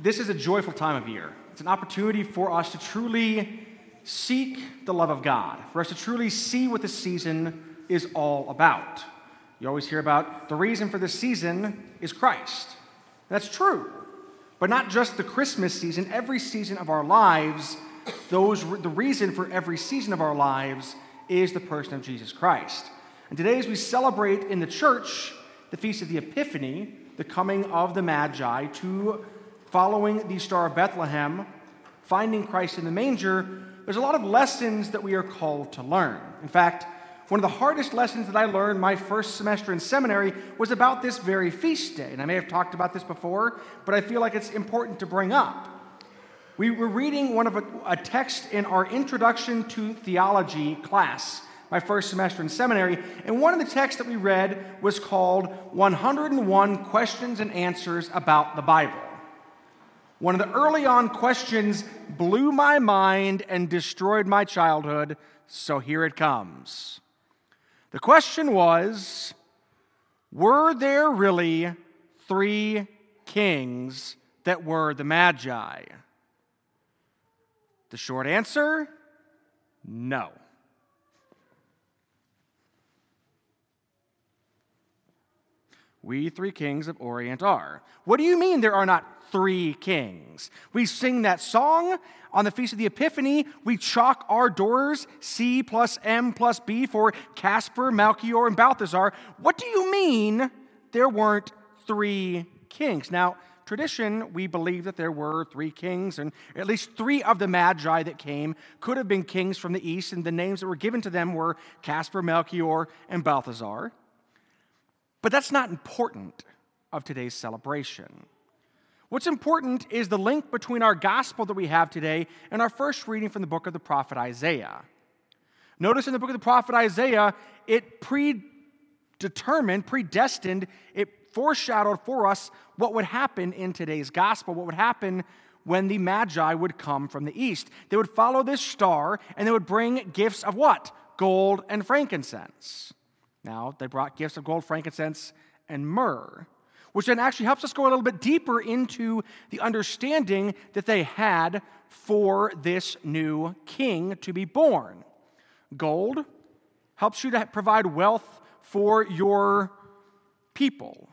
this is a joyful time of year. It's an opportunity for us to truly seek the love of God, for us to truly see what the season is all about. You always hear about the reason for this season is Christ. That's true. But not just the Christmas season, every season of our lives, those, the reason for every season of our lives is the person of Jesus Christ. And today, as we celebrate in the church the Feast of the Epiphany, the coming of the Magi to following the Star of Bethlehem, finding Christ in the manger, there's a lot of lessons that we are called to learn. In fact, one of the hardest lessons that I learned my first semester in seminary was about this very feast day. And I may have talked about this before, but I feel like it's important to bring up. We were reading one of a, a text in our Introduction to Theology class my first semester in seminary. And one of the texts that we read was called 101 Questions and Answers About the Bible. One of the early on questions blew my mind and destroyed my childhood, so here it comes. The question was Were there really three kings that were the Magi? The short answer no. We three kings of Orient are. What do you mean there are not three kings? We sing that song on the Feast of the Epiphany. We chalk our doors C plus M plus B for Caspar, Melchior, and Balthazar. What do you mean there weren't three kings? Now, tradition, we believe that there were three kings, and at least three of the magi that came could have been kings from the east, and the names that were given to them were Caspar, Melchior, and Balthazar. But that's not important of today's celebration. What's important is the link between our gospel that we have today and our first reading from the book of the prophet Isaiah. Notice in the book of the prophet Isaiah, it predetermined, predestined, it foreshadowed for us what would happen in today's gospel, what would happen when the Magi would come from the east. They would follow this star and they would bring gifts of what? Gold and frankincense. Now, they brought gifts of gold, frankincense, and myrrh, which then actually helps us go a little bit deeper into the understanding that they had for this new king to be born. Gold helps you to provide wealth for your people.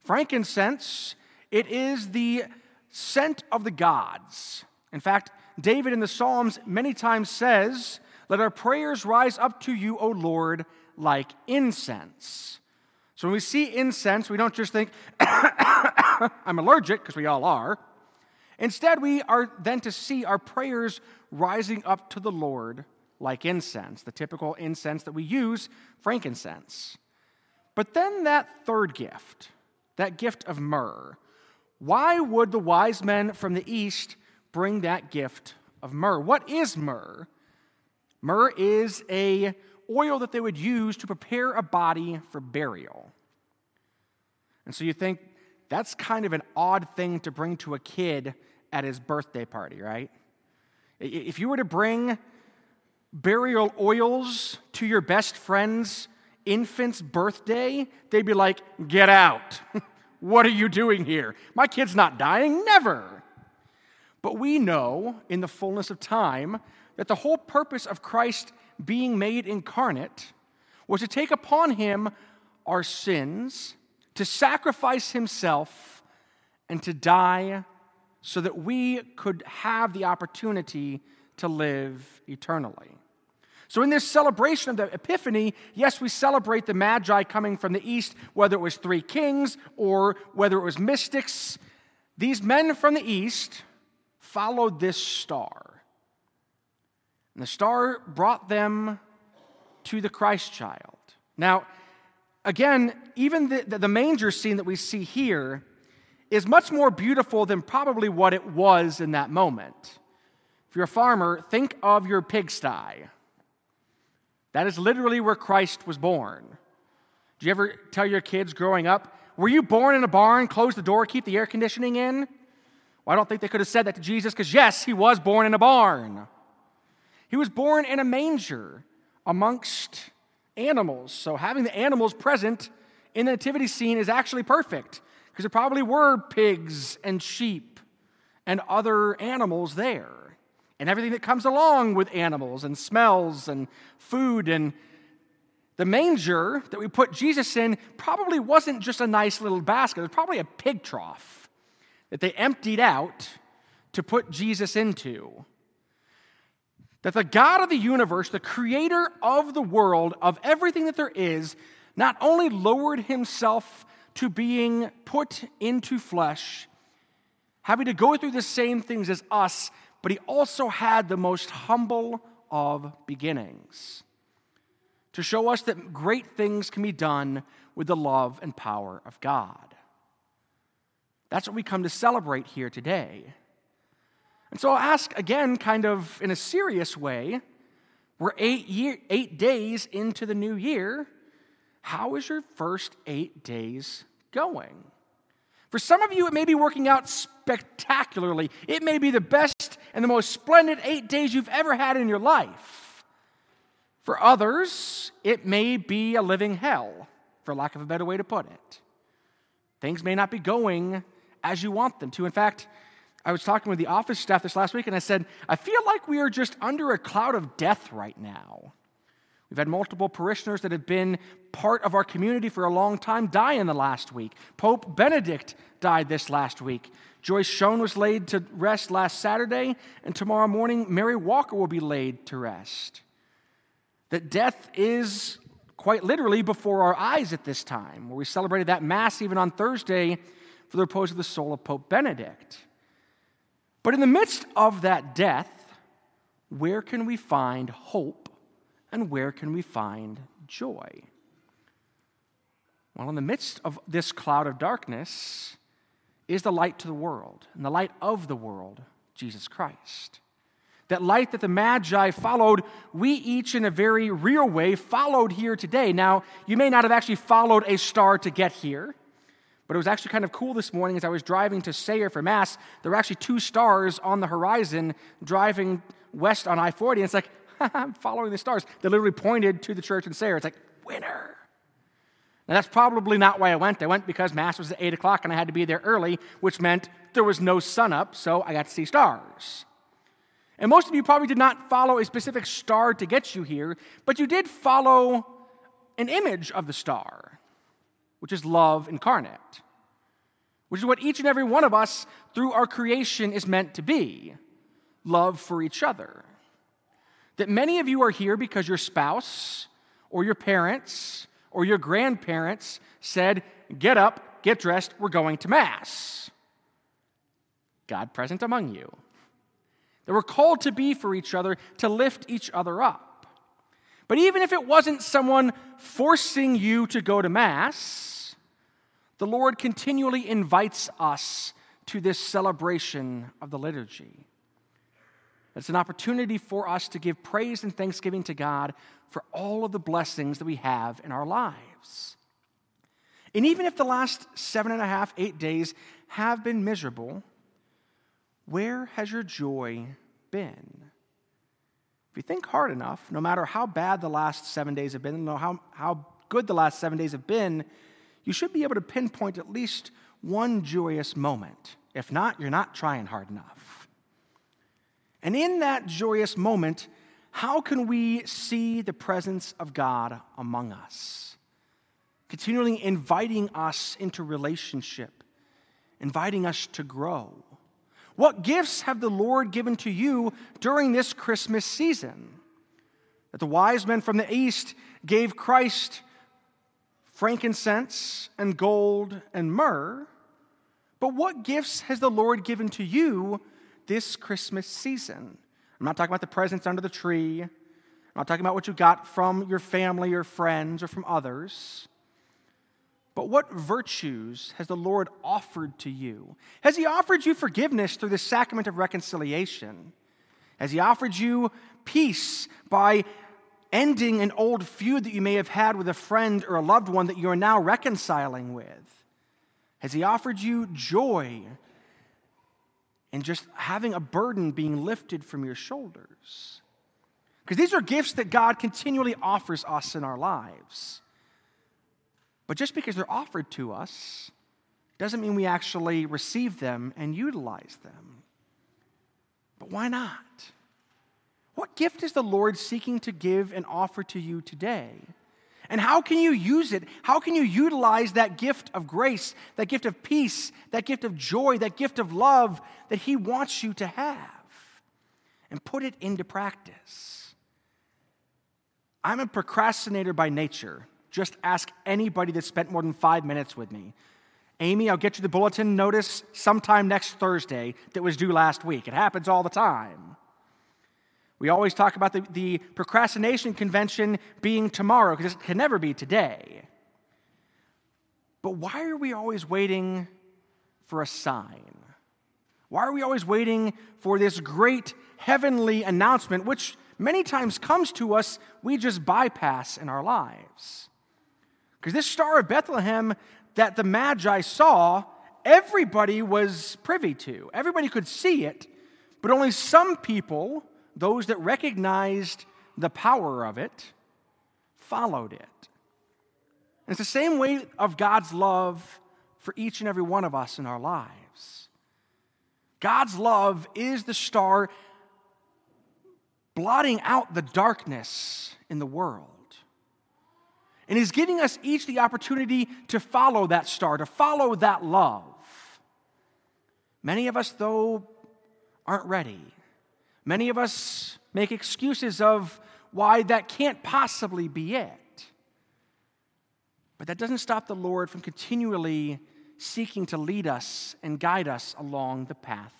Frankincense, it is the scent of the gods. In fact, David in the Psalms many times says, Let our prayers rise up to you, O Lord, like incense. So when we see incense, we don't just think, I'm allergic, because we all are. Instead, we are then to see our prayers rising up to the Lord like incense, the typical incense that we use, frankincense. But then that third gift, that gift of myrrh, why would the wise men from the east bring that gift of myrrh? What is myrrh? Myrrh is a oil that they would use to prepare a body for burial. And so you think that's kind of an odd thing to bring to a kid at his birthday party, right? If you were to bring burial oils to your best friend's infant's birthday, they'd be like, Get out. what are you doing here? My kid's not dying, never. But we know in the fullness of time that the whole purpose of Christ being made incarnate was to take upon him our sins, to sacrifice himself, and to die so that we could have the opportunity to live eternally. So, in this celebration of the Epiphany, yes, we celebrate the Magi coming from the east, whether it was three kings or whether it was mystics. These men from the east followed this star. And the star brought them to the Christ child. Now, again, even the, the manger scene that we see here is much more beautiful than probably what it was in that moment. If you're a farmer, think of your pigsty. That is literally where Christ was born. Do you ever tell your kids growing up, were you born in a barn, close the door, keep the air conditioning in? Well, I don't think they could have said that to Jesus because, yes, he was born in a barn. He was born in a manger amongst animals. So having the animals present in the nativity scene is actually perfect because there probably were pigs and sheep and other animals there, and everything that comes along with animals and smells and food. And the manger that we put Jesus in probably wasn't just a nice little basket, it was probably a pig trough that they emptied out to put Jesus into. That the God of the universe, the creator of the world, of everything that there is, not only lowered himself to being put into flesh, having to go through the same things as us, but he also had the most humble of beginnings to show us that great things can be done with the love and power of God. That's what we come to celebrate here today. And so I'll ask again, kind of in a serious way, we're eight, year, eight days into the new year. How is your first eight days going? For some of you, it may be working out spectacularly. It may be the best and the most splendid eight days you've ever had in your life. For others, it may be a living hell, for lack of a better way to put it. Things may not be going as you want them to. In fact, I was talking with the office staff this last week and I said, I feel like we are just under a cloud of death right now. We've had multiple parishioners that have been part of our community for a long time die in the last week. Pope Benedict died this last week. Joyce Schoen was laid to rest last Saturday, and tomorrow morning, Mary Walker will be laid to rest. That death is quite literally before our eyes at this time, where we celebrated that Mass even on Thursday for the repose of the soul of Pope Benedict. But in the midst of that death, where can we find hope and where can we find joy? Well, in the midst of this cloud of darkness is the light to the world, and the light of the world, Jesus Christ. That light that the Magi followed, we each, in a very real way, followed here today. Now, you may not have actually followed a star to get here. But it was actually kind of cool this morning as I was driving to Sayre for Mass. There were actually two stars on the horizon driving west on I 40. And it's like, I'm following the stars. They literally pointed to the church in Sayre. It's like, winner. Now, that's probably not why I went. I went because Mass was at 8 o'clock and I had to be there early, which meant there was no sun up, so I got to see stars. And most of you probably did not follow a specific star to get you here, but you did follow an image of the star which is love incarnate, which is what each and every one of us through our creation is meant to be love for each other. That many of you are here because your spouse or your parents or your grandparents said, Get up, get dressed, we're going to Mass. God present among you. That we're called to be for each other, to lift each other up. But even if it wasn't someone forcing you to go to Mass, the Lord continually invites us to this celebration of the liturgy. It's an opportunity for us to give praise and thanksgiving to God for all of the blessings that we have in our lives. And even if the last seven and a half, eight days have been miserable, where has your joy been? You think hard enough, no matter how bad the last seven days have been, no how, how good the last seven days have been, you should be able to pinpoint at least one joyous moment. If not, you're not trying hard enough. And in that joyous moment, how can we see the presence of God among us? Continually inviting us into relationship, inviting us to grow. What gifts have the Lord given to you during this Christmas season? That the wise men from the east gave Christ frankincense and gold and myrrh. But what gifts has the Lord given to you this Christmas season? I'm not talking about the presents under the tree. I'm not talking about what you got from your family or friends or from others. But what virtues has the Lord offered to you? Has He offered you forgiveness through the sacrament of reconciliation? Has He offered you peace by ending an old feud that you may have had with a friend or a loved one that you are now reconciling with? Has He offered you joy and just having a burden being lifted from your shoulders? Because these are gifts that God continually offers us in our lives. But just because they're offered to us doesn't mean we actually receive them and utilize them. But why not? What gift is the Lord seeking to give and offer to you today? And how can you use it? How can you utilize that gift of grace, that gift of peace, that gift of joy, that gift of love that He wants you to have? And put it into practice. I'm a procrastinator by nature. Just ask anybody that spent more than five minutes with me. Amy, I'll get you the bulletin notice sometime next Thursday that was due last week. It happens all the time. We always talk about the, the procrastination convention being tomorrow because it can never be today. But why are we always waiting for a sign? Why are we always waiting for this great heavenly announcement, which many times comes to us, we just bypass in our lives? Because this star of Bethlehem that the Magi saw, everybody was privy to. Everybody could see it, but only some people those that recognized the power of it followed it. And it's the same way of God's love for each and every one of us in our lives. God's love is the star blotting out the darkness in the world. And He's giving us each the opportunity to follow that star, to follow that love. Many of us, though, aren't ready. Many of us make excuses of why that can't possibly be it. But that doesn't stop the Lord from continually seeking to lead us and guide us along the path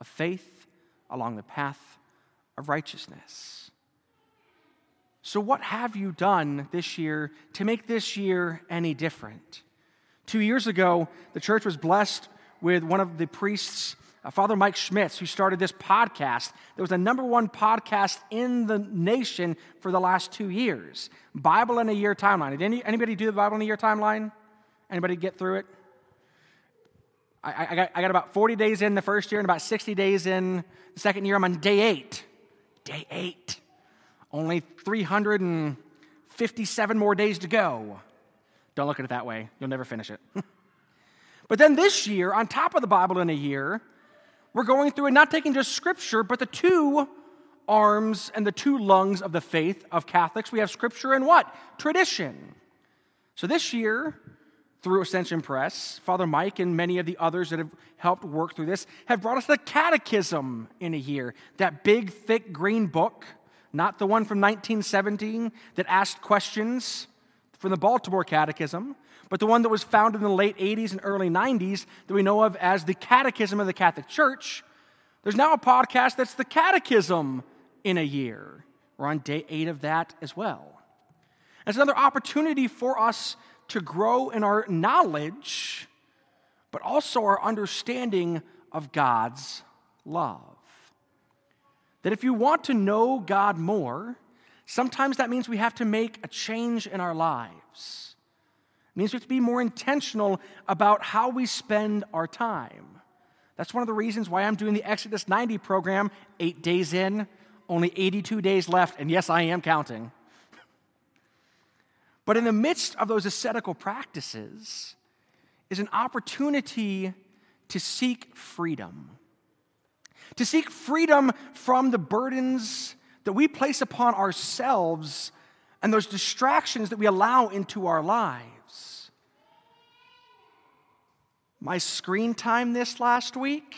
of faith, along the path of righteousness. So, what have you done this year to make this year any different? Two years ago, the church was blessed with one of the priests uh, Father Mike Schmitz, who started this podcast that was the number one podcast in the nation for the last two years. Bible in a Year timeline. Did any, anybody do the Bible in a Year timeline? Anybody get through it? I, I, got, I got about 40 days in the first year and about 60 days in the second year. I'm on day eight. Day eight. Only 357 more days to go. Don't look at it that way. You'll never finish it. but then this year, on top of the Bible in a year, we're going through and not taking just scripture, but the two arms and the two lungs of the faith of Catholics. We have scripture and what? Tradition. So this year, through Ascension Press, Father Mike and many of the others that have helped work through this have brought us the Catechism in a year. That big, thick green book, not the one from 1917 that asked questions from the Baltimore Catechism, but the one that was founded in the late 80s and early 90s that we know of as the Catechism of the Catholic Church. There's now a podcast that's the Catechism in a year. We're on day eight of that as well. It's another opportunity for us to grow in our knowledge, but also our understanding of God's love. That if you want to know God more, sometimes that means we have to make a change in our lives. It means we have to be more intentional about how we spend our time. That's one of the reasons why I'm doing the Exodus 90 program, eight days in, only 82 days left, and yes, I am counting. But in the midst of those ascetical practices is an opportunity to seek freedom. To seek freedom from the burdens that we place upon ourselves and those distractions that we allow into our lives. My screen time this last week,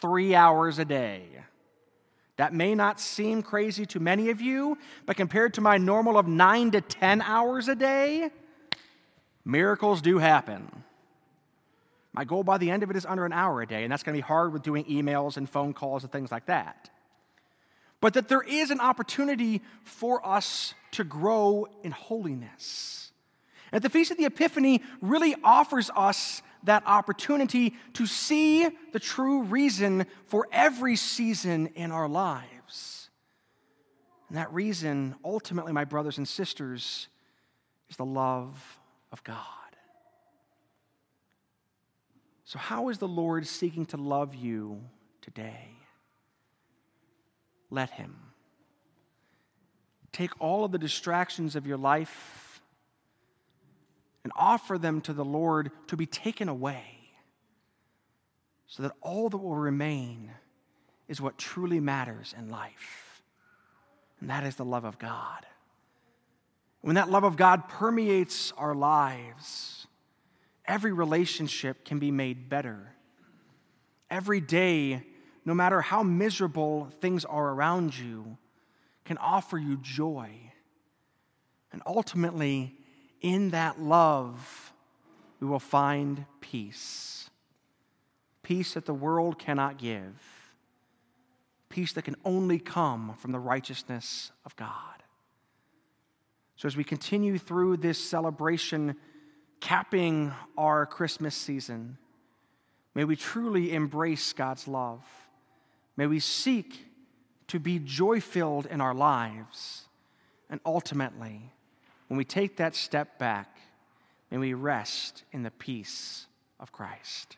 three hours a day. That may not seem crazy to many of you, but compared to my normal of nine to 10 hours a day, miracles do happen. My goal by the end of it is under an hour a day, and that's going to be hard with doing emails and phone calls and things like that. But that there is an opportunity for us to grow in holiness. And the Feast of the Epiphany really offers us that opportunity to see the true reason for every season in our lives. And that reason, ultimately, my brothers and sisters, is the love of God. So, how is the Lord seeking to love you today? Let Him. Take all of the distractions of your life and offer them to the Lord to be taken away, so that all that will remain is what truly matters in life, and that is the love of God. When that love of God permeates our lives, every relationship can be made better. Every day, no matter how miserable things are around you, can offer you joy. And ultimately, in that love, we will find peace. Peace that the world cannot give. Peace that can only come from the righteousness of God. So, as we continue through this celebration, capping our Christmas season, may we truly embrace God's love. May we seek to be joy filled in our lives. And ultimately, when we take that step back, may we rest in the peace of Christ.